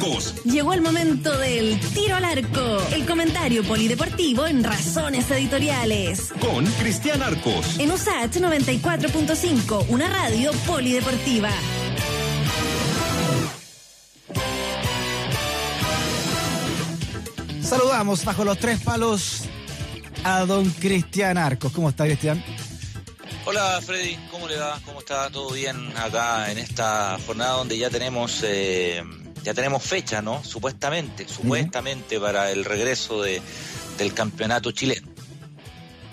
Arcos. Llegó el momento del tiro al arco, el comentario polideportivo en Razones Editoriales. Con Cristian Arcos. En USAT 94.5, una radio polideportiva. Saludamos bajo los tres palos a don Cristian Arcos. ¿Cómo está, Cristian? Hola Freddy, ¿cómo le va? ¿Cómo está? ¿Todo bien acá en esta jornada donde ya tenemos eh, ya tenemos fecha, ¿no? Supuestamente, supuestamente para el regreso de, del campeonato chileno.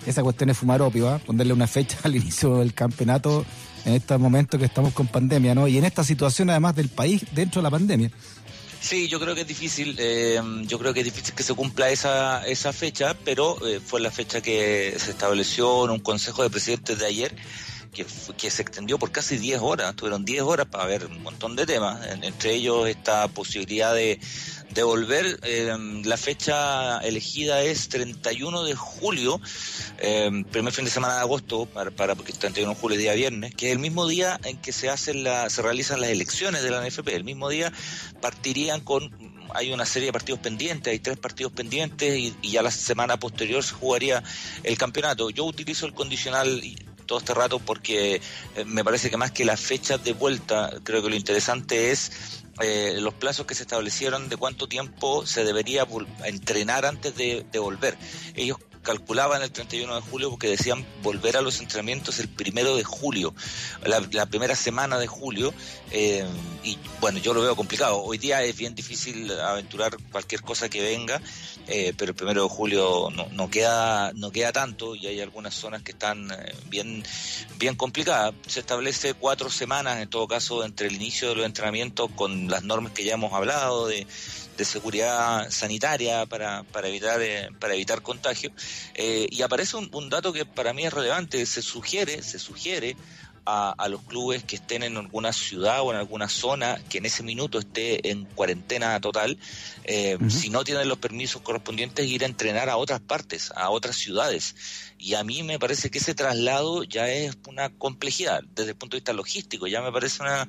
Esa cuestión es fumar opio, ¿ah? ponerle una fecha al inicio del campeonato en este momento que estamos con pandemia, ¿no? Y en esta situación además del país dentro de la pandemia. Sí, yo creo que es difícil, eh, yo creo que es difícil que se cumpla esa, esa fecha, pero eh, fue la fecha que se estableció en un consejo de presidentes de ayer, que, se extendió por casi 10 horas, tuvieron 10 horas para ver un montón de temas, entre ellos esta posibilidad de, de volver. Eh, la fecha elegida es 31 de julio, eh, primer fin de semana de agosto, para, para porque 31 de julio es día viernes, que es el mismo día en que se hacen la, se realizan las elecciones de la NFP. El mismo día partirían con hay una serie de partidos pendientes, hay tres partidos pendientes y, y ya la semana posterior se jugaría el campeonato. Yo utilizo el condicional todo este rato porque eh, me parece que más que la fecha de vuelta, creo que lo interesante es eh, los plazos que se establecieron de cuánto tiempo se debería entrenar antes de, de, volver. Ellos calculaban el 31 de julio porque decían volver a los entrenamientos el primero de julio, la, primera semana de julio, eh, y bueno, yo lo veo complicado. Hoy día es bien difícil aventurar cualquier cosa que venga, eh, pero el primero de julio no, no, queda no queda tanto y hay algunas zonas que están eh, bien bien complicadas. Se establece cuatro semanas en todo caso entre el inicio de los entrenamientos con las normas que ya hemos hablado de de seguridad sanitaria para, para evitar eh, para evitar contagio eh, y aparece un, un, dato que para mí es relevante se sugiere se sugiere a, a, los clubes que estén en alguna ciudad o en alguna zona que en ese minuto esté en cuarentena total, eh, uh -huh. si no tienen los permisos correspondientes, ir a entrenar a otras partes, a otras ciudades. Y a mí me parece que ese traslado ya es una complejidad desde el punto de vista logístico, ya me parece una,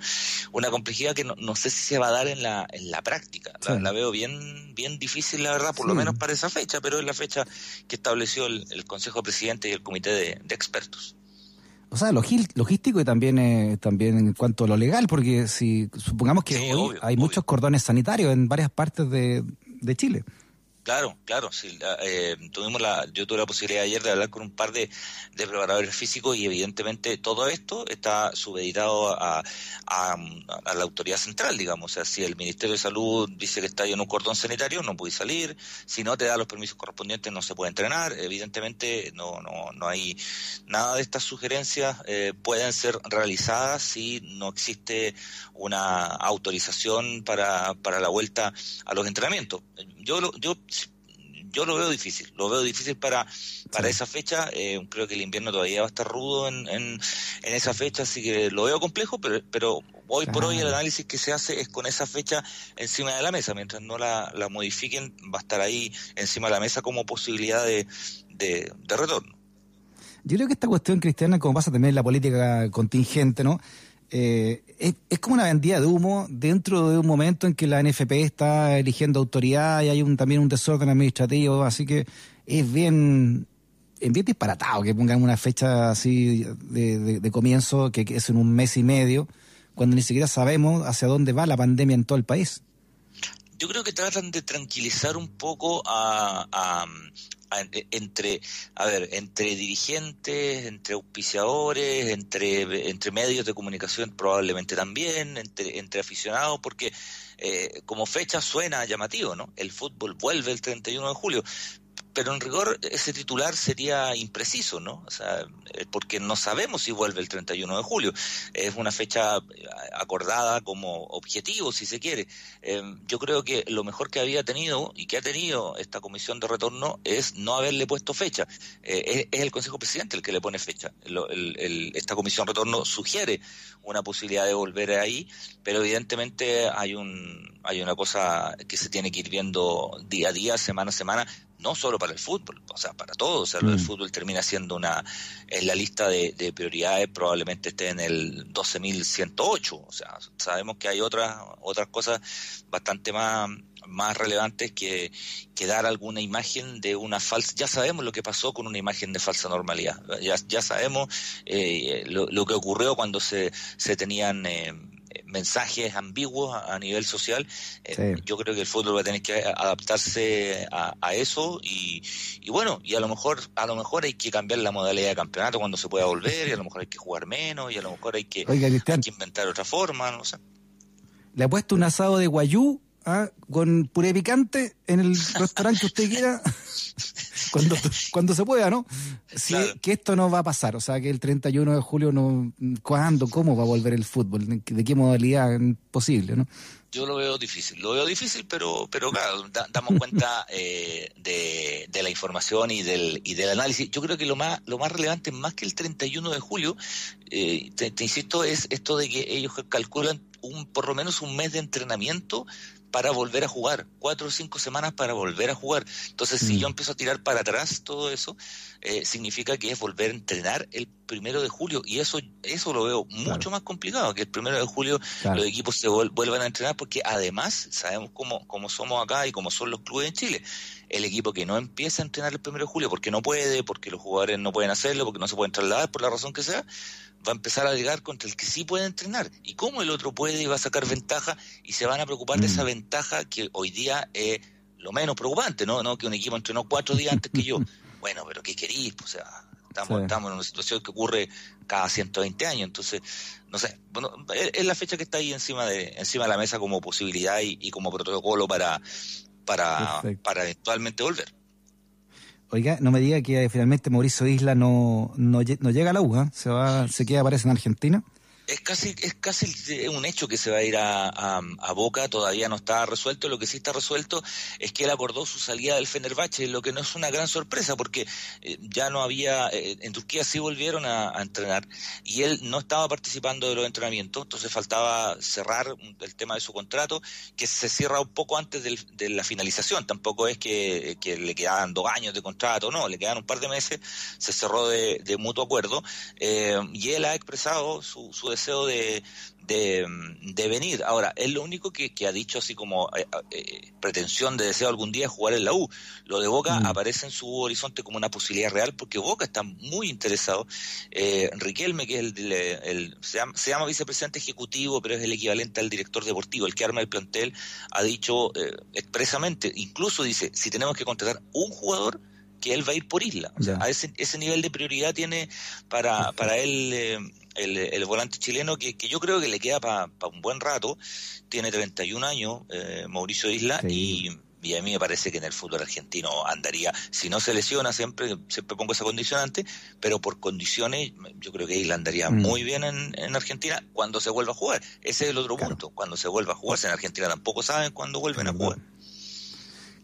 una complejidad que no, no sé si se va a dar en la, en la práctica. La, sí. la veo bien, bien difícil, la verdad, por sí. lo menos para esa fecha, pero es la fecha que estableció el, el Consejo de Presidentes y el Comité de, de Expertos o sea, logístico y también eh, también en cuanto a lo legal, porque si supongamos que sí, hoy obvio, hay obvio. muchos cordones sanitarios en varias partes de, de Chile. Claro, claro, sí. Eh, tuvimos la, yo tuve la posibilidad ayer de hablar con un par de, de preparadores físicos y evidentemente todo esto está subeditado a, a, a, la autoridad central, digamos. O sea, si el Ministerio de Salud dice que está en un cordón sanitario, no puede salir. Si no te da los permisos correspondientes, no se puede entrenar. Evidentemente, no, no, no hay nada de estas sugerencias eh, pueden ser realizadas si no existe una autorización para, para la vuelta a los entrenamientos. Yo, yo yo lo veo difícil, lo veo difícil para, para sí. esa fecha, eh, creo que el invierno todavía va a estar rudo en, en, en, esa fecha, así que lo veo complejo, pero, pero hoy por hoy el análisis que se hace es con esa fecha encima de la mesa, mientras no la, la modifiquen va a estar ahí encima de la mesa como posibilidad de, de, de retorno. Yo creo que esta cuestión cristiana, como pasa también en la política contingente, ¿no? Eh, es, es, como una vendida de humo dentro de un momento en que la NFP está eligiendo autoridad y hay un, también un desorden administrativo, así que es bien, es bien disparatado que pongan una fecha así de, de, comienzo, que, que, es en un mes y medio, cuando ni siquiera sabemos hacia dónde va la pandemia en todo el país. Yo creo que tratan de tranquilizar un poco a, a, entre, a ver, entre dirigentes, entre auspiciadores, entre, entre medios de comunicación probablemente también, entre, entre aficionados, porque eh, como fecha suena llamativo, ¿no? El fútbol vuelve el 31 de julio, pero en rigor ese titular sería impreciso, ¿no? O sea, eh, porque no sabemos si vuelve el 31 de julio. Es una fecha acordada como objetivo, si se quiere. Eh, yo creo que lo mejor que había tenido y que ha tenido esta comisión de retorno es no haberle puesto fecha. Eh, es, el Consejo Presidente el que le pone fecha. Esta comisión de retorno sugiere una posibilidad de volver ahí, pero evidentemente hay un hay una cosa que se tiene que ir viendo día a día, semana a semana, no solo para el fútbol, o sea, para todo. O sea, lo del mm. fútbol termina siendo una, en la lista de, prioridades probablemente esté en el 12.108. O sea, sabemos que hay otras, otras cosas bastante más, más relevantes que, que dar alguna imagen de una falsa. Ya sabemos lo que pasó con una imagen de falsa normalidad. Ya, ya sabemos eh, lo, lo, que ocurrió cuando se, se tenían. Eh, mensajes ambiguos a, nivel social, eh, yo creo que el fútbol va a tener que adaptarse a, eso y, bueno, y a lo mejor a lo mejor hay que cambiar la modalidad de campeonato cuando se pueda volver y a lo mejor hay que jugar menos y a lo mejor hay que, inventar otra forma, no sé. Le ha puesto un asado de guayú ¿ah? con puré picante en el restaurante que usted quiera. cuando, cuando se pueda, ¿no? Sí, Que esto no va a pasar, o sea, que el 31 de julio no... ¿Cuándo? ¿Cómo va a volver el fútbol? ¿De qué modalidad posible, no? Yo lo veo difícil, lo veo difícil, pero pero claro, damos cuenta eh, de, de, la información y del y del análisis. Yo creo que lo más lo más relevante, más que el 31 de julio, eh, te, te, insisto, es esto de que ellos calculan un por lo menos un mes de entrenamiento para volver a jugar, cuatro o cinco semanas para volver a jugar. Entonces, si mm. yo empiezo a tirar para atrás todo eso, eh, significa que es volver a entrenar el primero de julio y eso eso lo veo mucho más complicado que el primero de julio los equipos se vuelvan a entrenar porque además sabemos cómo, cómo somos acá y cómo son los clubes en Chile el equipo que no empieza a entrenar el primero de julio porque no puede porque los jugadores no pueden hacerlo porque no se pueden trasladar por la razón que sea va a empezar a llegar contra el que sí puede entrenar. ¿Y cómo el otro puede y va a sacar ventaja? Y se van a preocupar de esa mm. ventaja que hoy día es lo menos preocupante, ¿no? ¿no? Que un equipo entrenó cuatro días antes que yo. Bueno, pero ¿qué queréis? O sea, estamos, estamos en una situación que ocurre cada 120 años. Entonces, no sé, bueno, es, la fecha que está ahí encima de, encima de la mesa como posibilidad y, como protocolo para, para, para eventualmente volver. Oiga, no me diga que eh, finalmente Mauricio Isla no, no, no llega a la U, ¿eh? se va, se queda, aparece en Argentina es casi es casi un hecho que se va a ir a, a, Boca, todavía no está resuelto. Lo que sí está resuelto es que él acordó su salida del Fenerbahce, lo que no es una gran sorpresa porque eh, ya no había, eh, en Turquía sí volvieron a, entrenar y él no estaba participando de los entrenamientos, entonces faltaba cerrar el tema de su contrato, que se cierra un poco antes de la finalización. Tampoco es que, le quedaban dos años de contrato, no, le quedan un par de meses, se cerró de, mutuo acuerdo eh, y él ha expresado su, su deseo de, de, venir. Ahora, es lo único que, ha dicho así como eh, eh, pretensión de deseo algún día jugar en la U. Lo de Boca mm. aparece en su horizonte como una posibilidad real porque Boca está muy interesado. Eh, Riquelme, que es el, se, llama, vicepresidente ejecutivo, pero es el equivalente al director deportivo, el que arma el plantel, ha dicho expresamente, incluso dice, si tenemos que contratar un jugador, que él va a ir por isla. O sea, a ese, ese nivel de prioridad tiene para, para él eh, el, volante chileno que, que, yo creo que le queda para un buen rato. Tiene 31 años, eh, Mauricio Isla, y, y, a mí me parece que en el fútbol argentino andaría, si no se lesiona, siempre, siempre pongo esa condicionante, pero por condiciones, yo creo que Isla andaría mm. muy bien en, en, Argentina cuando se vuelva a jugar. Ese es el otro punto, cuando se vuelva a jugar. En Argentina tampoco saben cuándo vuelven a jugar.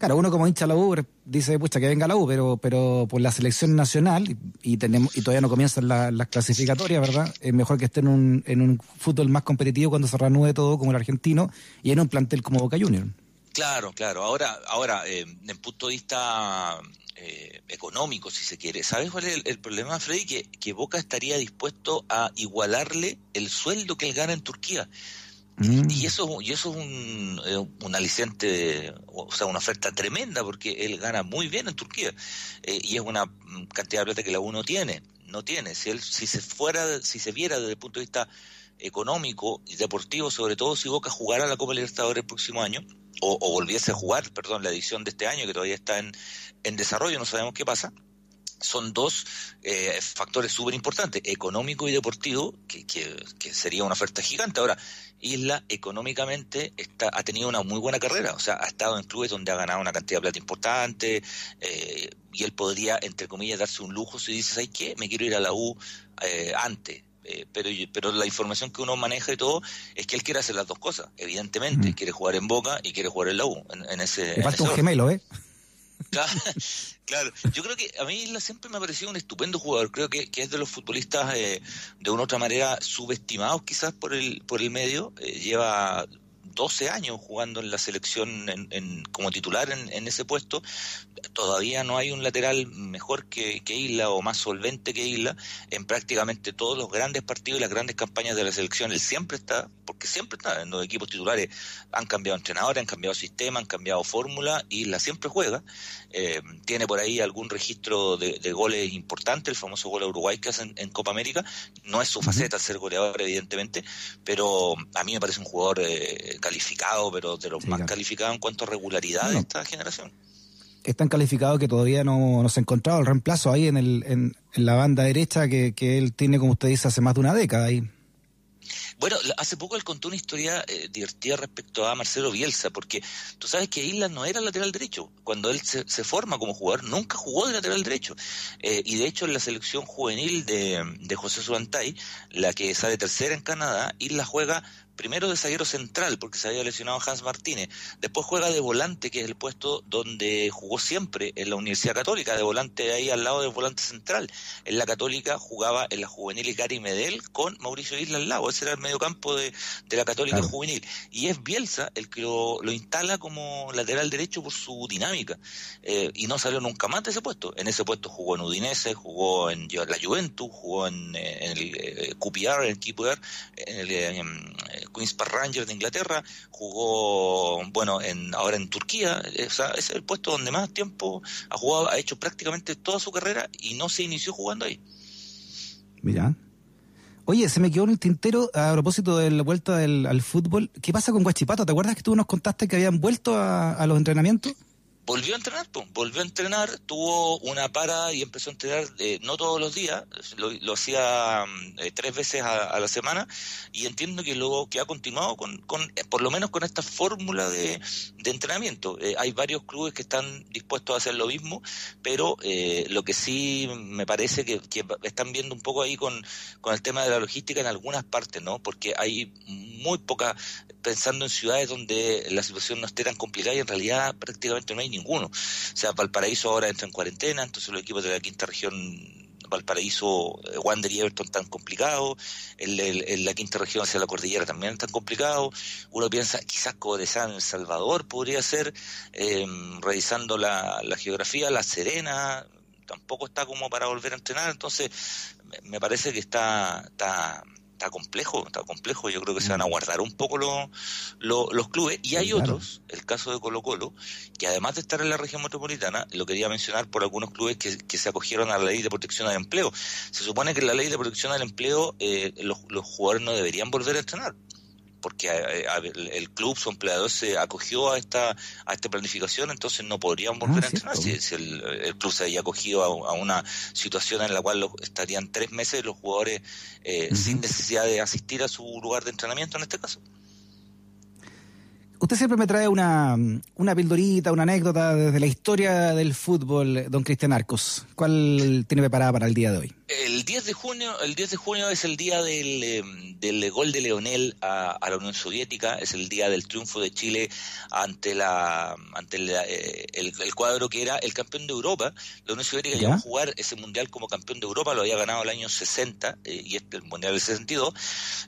Claro, uno como hincha la U dice, pucha, que venga la U, pero, pero por la selección nacional, y, tenemos, y todavía no comienzan las clasificatorias, ¿verdad? Es mejor que esté en un, en un fútbol más competitivo cuando se reanude todo como el argentino y en un plantel como Boca Juniors. Claro, claro. Ahora, ahora eh, en punto de vista eh, económico, si se quiere, ¿sabes cuál es el, problema, Freddy? Que, que Boca estaría dispuesto a igualarle el sueldo que él gana en Turquía. Mm. Y eso, y eso es un, eh, un, aliciente, o sea, una oferta tremenda, porque él gana muy bien en Turquía. Eh, y es una cantidad de plata que la uno tiene, no tiene. Si él, si se fuera, si se viera desde el punto de vista económico y deportivo, sobre todo si Boca jugara la Copa Libertadores el próximo año, o, o, volviese a jugar, perdón, la edición de este año, que todavía está en, en desarrollo, no sabemos qué pasa, son dos eh, factores súper importantes, económico y deportivo, que, que, sería una oferta gigante. Ahora, Isla económicamente está, ha tenido una muy buena carrera, o sea, ha estado en clubes donde ha ganado una cantidad de plata importante eh, y él podría, entre comillas, darse un lujo si dices, ¿sabes qué? Me quiero ir a la U eh, antes. pero, pero la información que uno maneja y todo es que él quiere hacer las dos cosas, evidentemente, quiere jugar en Boca y quiere jugar en la U. En, ese, falta un gemelo, ¿eh? Claro, yo creo que a mí siempre me ha parecido un estupendo jugador. Creo que, es de los futbolistas eh, de una otra manera subestimados quizás por el, por el medio. Eh, lleva 12 años jugando en la selección en, como titular en, ese puesto. Todavía no hay un lateral mejor que, que, Isla o más solvente que Isla en prácticamente todos los grandes partidos y las grandes campañas de la selección. Él siempre está, porque siempre está en los equipos titulares. Han cambiado entrenadores, han cambiado sistema, han cambiado fórmula. Isla siempre juega. Eh, tiene por ahí algún registro de, goles importante, el famoso gol a Uruguay que hacen en Copa América. No es su faceta ser goleador, evidentemente, pero a mí me parece un jugador eh, calificado, pero de los más calificados en cuanto a regularidad de esta generación. Es tan calificado que todavía no, no se ha encontrado el reemplazo ahí en, el, en, la banda derecha que, que él tiene, como usted dice, hace más de una década ahí. Bueno, hace poco él contó una historia eh, divertida respecto a Marcelo Bielsa, porque tú sabes que Isla no era lateral derecho. Cuando él se, forma como jugador, nunca jugó de lateral derecho. Eh, y de hecho, en la selección juvenil de, de José Subantay, la que sale tercera en Canadá, Isla juega primero de zaguero central, porque se había lesionado Hans Martínez. Después juega de volante, que es el puesto donde jugó siempre en la Universidad Católica, de volante ahí al lado del volante central. En la Católica jugaba en la juvenil Gary Medel con Mauricio Isla al lado. Ese era el mediocampo de, de la Católica juvenil. Y es Bielsa el que lo, instala como lateral derecho por su dinámica. Eh, y no salió nunca más de ese puesto. En ese puesto jugó en Udinese, jugó en la Juventus, jugó en, el eh, QPR, en el QPR, en el, en, Queens Park Rangers de Inglaterra, jugó, bueno, en, ahora en Turquía, ese es el puesto donde más tiempo ha jugado, ha hecho prácticamente toda su carrera y no se inició jugando ahí. Mira. Oye, se me quedó en el tintero a propósito de la vuelta del, al fútbol. ¿Qué pasa con Guachipato? ¿Te acuerdas que tú nos contaste que habían vuelto a los entrenamientos? Volvió a entrenar, pues, volvió a entrenar, tuvo una para y empezó a entrenar eh, no todos los días, lo, hacía mm, eh, tres veces a, la semana y entiendo que luego que ha continuado con, con eh, por lo menos con esta fórmula de, de entrenamiento. hay varios clubes que están dispuestos a hacer lo mismo, pero lo que sí me parece que, que, están viendo un poco ahí con, con el tema de la logística en algunas partes, ¿no? Porque hay muy poca, pensando en ciudades donde la situación no esté tan complicada y en realidad prácticamente no hay ninguno. O sea, Valparaíso ahora entra en cuarentena, entonces los equipos de la quinta región Valparaíso, eh, Wander y Everton tan complicados, en, la quinta región hacia la cordillera también tan complicado. Uno piensa, quizás Codesán en El Salvador podría ser, eh, revisando la, geografía, La Serena tampoco está como para volver a entrenar, entonces me parece que está, está está complejo, está complejo. Yo creo que se van a mm. guardar un poco los clubes. Y hay otros, el caso de Colo Colo, que además de estar en la región metropolitana, lo quería mencionar por algunos clubes que, que se acogieron a la ley de protección al empleo. Se supone que en la ley de protección al empleo eh, los, los jugadores no deberían volver a entrenar porque eh, el club, su empleador se acogió a esta a esta planificación, entonces no podrían volver ah, a entrenar si, el, club se había acogido a, una situación en la cual estarían tres meses los jugadores eh, sin necesidad de asistir a su lugar de entrenamiento en este caso. Usted siempre me trae una, una pildorita, una anécdota desde la historia del fútbol, don Cristian Arcos. ¿Cuál tiene preparada para el día de hoy? El 10 de junio, el 10 de junio es el día del, em, del gol de Leonel a, la Unión Soviética, es el día del triunfo de Chile ante la ante eh, el, cuadro que era el campeón de Europa. La Unión Soviética llegó a jugar ese mundial como campeón de Europa, lo había ganado el año 60 eh, y este el mundial del 62.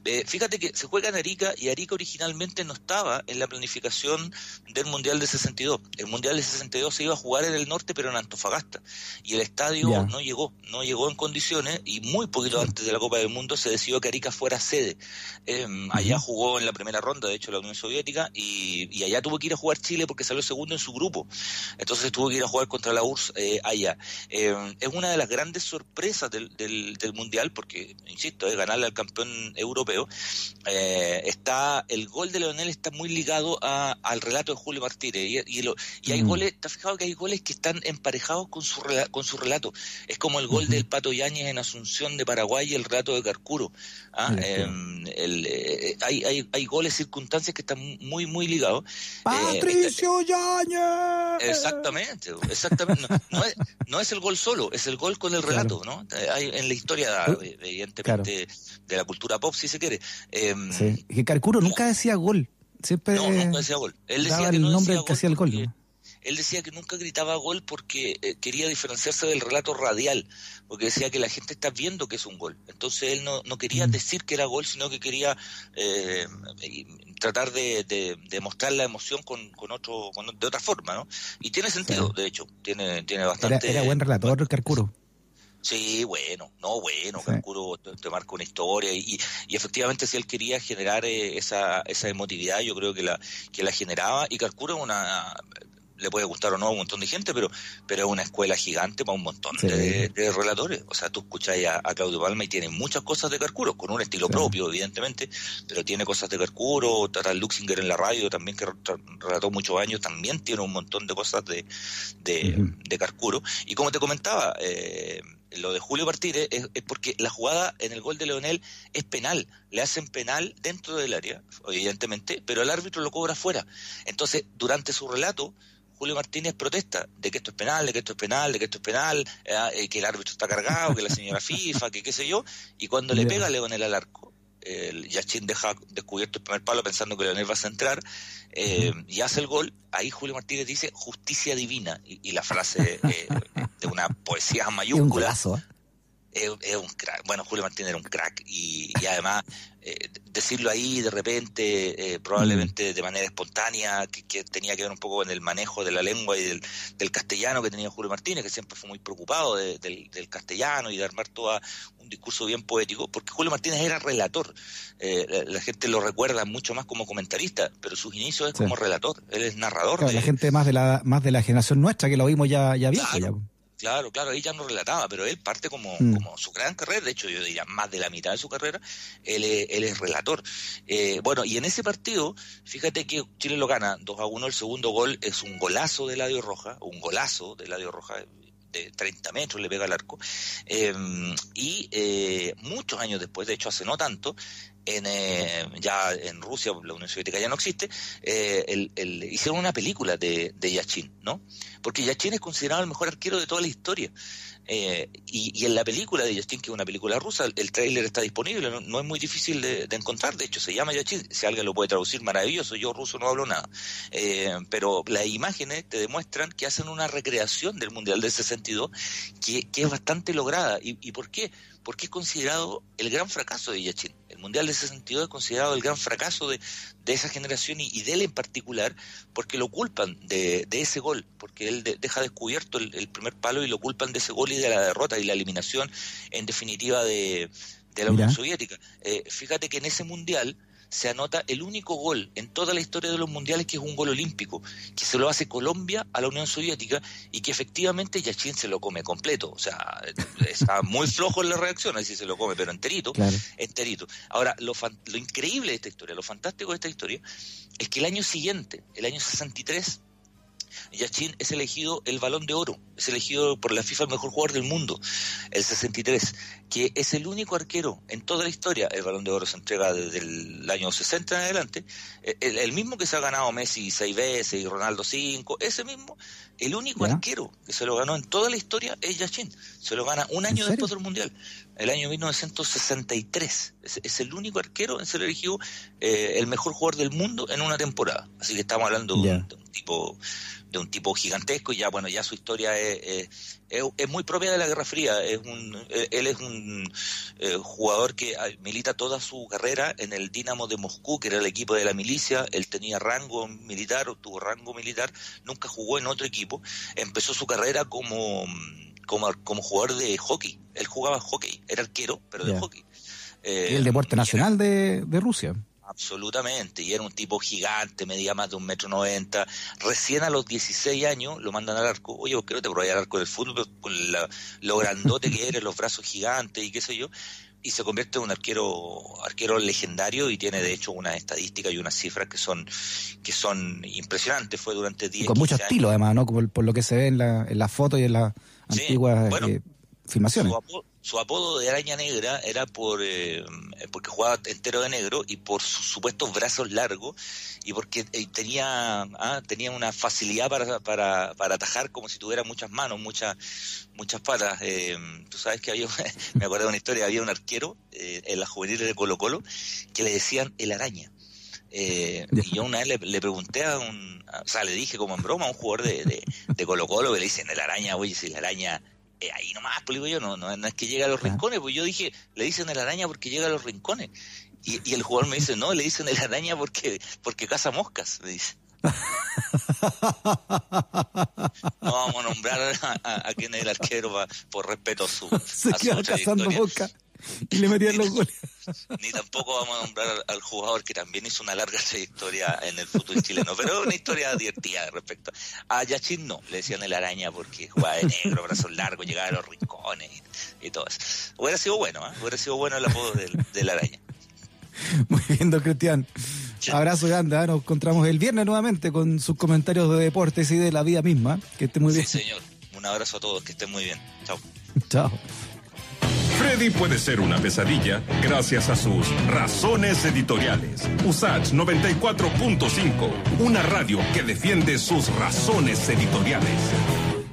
Eh, fíjate que se juega en Arica y Arica originalmente no estaba en la planificación del mundial de 62. El mundial de 62 se iba a jugar en el norte, pero en Antofagasta y el estadio no llegó, no llegó en condiciones y muy poquito antes de la Copa del Mundo se decidió que Arica fuera sede. Em, allá jugó en la primera ronda, de hecho, la Unión Soviética y, allá tuvo que ir a jugar Chile porque salió segundo en su grupo. Entonces tuvo que ir a jugar contra la URSS eh, allá. Em, es una de las grandes sorpresas del, del, Mundial porque, insisto, es ganarle al campeón europeo. Eh, está El gol de Leonel está muy ligado al relato de Julio Martínez y, y, hay goles, ¿te has fijado que hay goles que están emparejados con su, con su relato? Es como el gol del Pato Yañez en Asunción de Paraguay y el rato de Carcuro. ¿ah? Em, eh, hay, hay, hay, goles, circunstancias que están muy, muy ligados. Eh, ¡Patricio Yáñez! Exactamente, exactamente. No, es, no, es, el gol solo, es el gol con el relato, ¿no? Hay, en la historia, evidentemente, de la cultura pop, si se quiere. Em, que Carcuro nunca decía gol. Siempre no, nunca decía gol. Él decía que el nombre que hacía el gol. Él decía que nunca gritaba gol porque eh, quería diferenciarse del relato radial, porque decía que la gente está viendo que es un gol. Entonces él no, no quería mm. decir que era gol, sino que quería eh, tratar de, de, mostrar la emoción con, con otro, de otra forma, ¿no? Y tiene sentido, de hecho, tiene, tiene bastante... Era, buen relator, Carcuro. Sí, bueno, no, bueno, Carcuro te, marca una historia y, y, efectivamente si él quería generar eh, esa, esa emotividad, yo creo que la, que la generaba y Carcuro es una le puede gustar o no a un montón de gente, pero, pero es una escuela gigante para un montón de, relatores. O sea, tú escuchas a, Claudio Palma y tiene muchas cosas de Carcuro, con un estilo propio, evidentemente, pero tiene cosas de Carcuro, Tara Luxinger en la radio también, que relató muchos años, también tiene un montón de cosas de, de, Carcuro. Y como te comentaba, eh, lo de Julio Martínez es, es, porque la jugada en el gol de Leonel es penal, le hacen penal dentro del área, evidentemente, pero el árbitro lo cobra fuera. Entonces, durante su relato, Julio Martínez protesta de que esto es penal, de que esto es penal, de que esto es penal, eh, eh, que el árbitro está cargado, que la señora FIFA, que qué sé yo, y cuando le pega a Leonel al arco, el Yachin deja descubierto el primer palo pensando que Leonel va a centrar eh, y hace el gol, ahí Julio Martínez dice justicia divina, y, la frase de una poesía mayúscula. Es, un crack. Bueno, Julio Martínez era un crack y además eh, decirlo ahí de repente, eh, probablemente mm. de manera espontánea, que, tenía que ver un poco con el manejo de la lengua y del, castellano que tenía Julio Martínez, que siempre fue muy preocupado del, castellano y de armar todo un discurso bien poético, porque Julio Martínez era relator. Eh, la, gente lo recuerda mucho más como comentarista, pero sus inicios es como relator, él es narrador. la gente más de la más de la generación nuestra que lo vimos ya, ya viejo. Ya. Claro, claro, ella no relataba, pero él parte como, mm. como su gran carrera, de hecho yo diría más de la mitad de su carrera, él es, él es relator. Eh, bueno, y en ese partido, fíjate que Chile lo gana 2 a 1, el segundo gol es un golazo de Ladio Roja, un golazo de Ladio Roja, de 30 metros le pega al arco, em, y eh, muchos años después, de hecho hace no tanto, en, eh, ya en Rusia, la Unión Soviética ya no existe, eh, el, hicieron una película de, de Yachin, ¿no? Porque Yachin es considerado el mejor arquero de toda la historia. Eh, y, en la película de Yachin, que es una película rusa, el tráiler está disponible, no, es muy difícil de, encontrar, de hecho se llama Yachin, si alguien lo puede traducir, maravilloso, yo ruso no hablo nada, pero las imágenes te demuestran que hacen una recreación del Mundial del 62 que, que es bastante lograda. ¿Y, ¿Y por qué? Porque es considerado el gran fracaso de Yachin. El Mundial de 62 es considerado el gran fracaso de, esa generación y, de él en particular, porque lo culpan de, ese gol, porque él deja descubierto el, primer palo y lo culpan de ese gol y de la derrota y la eliminación, en definitiva, de, la Unión Soviética. Eh, fíjate que en ese Mundial se anota el único gol en toda la historia de los mundiales que es un gol olímpico, que se lo hace Colombia a la Unión Soviética y que efectivamente Yachin se lo come completo. O sea, está muy flojo en la reacción, así se lo come, pero enterito, enterito. Ahora, lo, lo increíble de esta historia, lo fantástico de esta historia, es que el año siguiente, el año 63, Yachin es elegido el balón de oro, es elegido por la FIFA el mejor jugador del mundo, el 63, que es el único arquero en toda la historia, el balón de oro se entrega desde el año 60 en adelante, eh, el, mismo que se ha ganado Messi seis veces y Ronaldo cinco, ese mismo, el único arquero que se lo ganó en toda la historia es Yachin, se lo gana un año después del Mundial, el año 1963, es, el único arquero en ser elegido eh, el mejor jugador del mundo en una temporada, así que estamos hablando de un tipo de un tipo gigantesco y ya bueno ya su historia es, es, muy propia de la Guerra Fría. Es un él es un eh, jugador que ah, milita toda su carrera en el Dinamo de Moscú que era el equipo de la milicia. Él tenía rango militar o tuvo rango militar nunca jugó en otro equipo. Empezó su carrera como como, como jugador de hockey. Él jugaba hockey era arquero pero de hockey. El deporte nacional de, de Rusia Absolutamente, y era un tipo gigante, medía más de un metro noventa. Recién a los 16 años lo mandan al arco. Oye, ¿por qué no te probáis al arco del fútbol con lo grandote que eres, los brazos gigantes y qué sé yo? Y se convierte en un arquero arquero legendario y tiene de hecho unas estadísticas y unas cifras que son que son impresionantes. Fue durante 10 Con mucho estilo, además, ¿no? Como por lo que se ve en la, en la foto y en las antiguas eh, filmaciones su apodo de araña negra era por eh, porque jugaba entero de negro y por sus supuestos brazos largos y porque eh, tenía ah, tenía una facilidad para, para, para, atajar como si tuviera muchas manos, muchas muchas patas. Eh, tú sabes que había, me acuerdo de una historia, había un arquero en las juveniles de Colo Colo que le decían el araña. y yo una vez le, pregunté a un, o sea, le dije como en broma a un jugador de, de, de Colo Colo que le dicen el araña, oye, si la araña eh, ahí nomás, pues digo yo, no, no, es que llega a los rincones, pues yo dije, le dicen el araña porque llega a los rincones. Y, el jugador me dice, no, le dicen el araña porque, porque caza moscas, me dice. No vamos a nombrar a, quien es el arquero por respeto a su, Se queda cazando moscas y le metían los goles. Ni tampoco vamos a nombrar al, jugador que también hizo una larga trayectoria en el fútbol chileno, pero una historia divertida respecto. A Yachin no, le decían el araña porque jugaba de negro, brazos largos, llegaba a los rincones y, todo eso. Hubiera sido bueno, ¿eh? hubiera sido bueno el apodo del, araña. Muy bien, don Cristian. Abrazo grande, ¿eh? nos encontramos el viernes nuevamente con sus comentarios de deportes y de la vida misma. Que esté muy bien. Sí, señor. Un abrazo a todos, que estén muy bien. Chao. Chao. Freddy puede ser una pesadilla gracias a sus razones editoriales. USACH 94.5, una radio que defiende sus razones editoriales.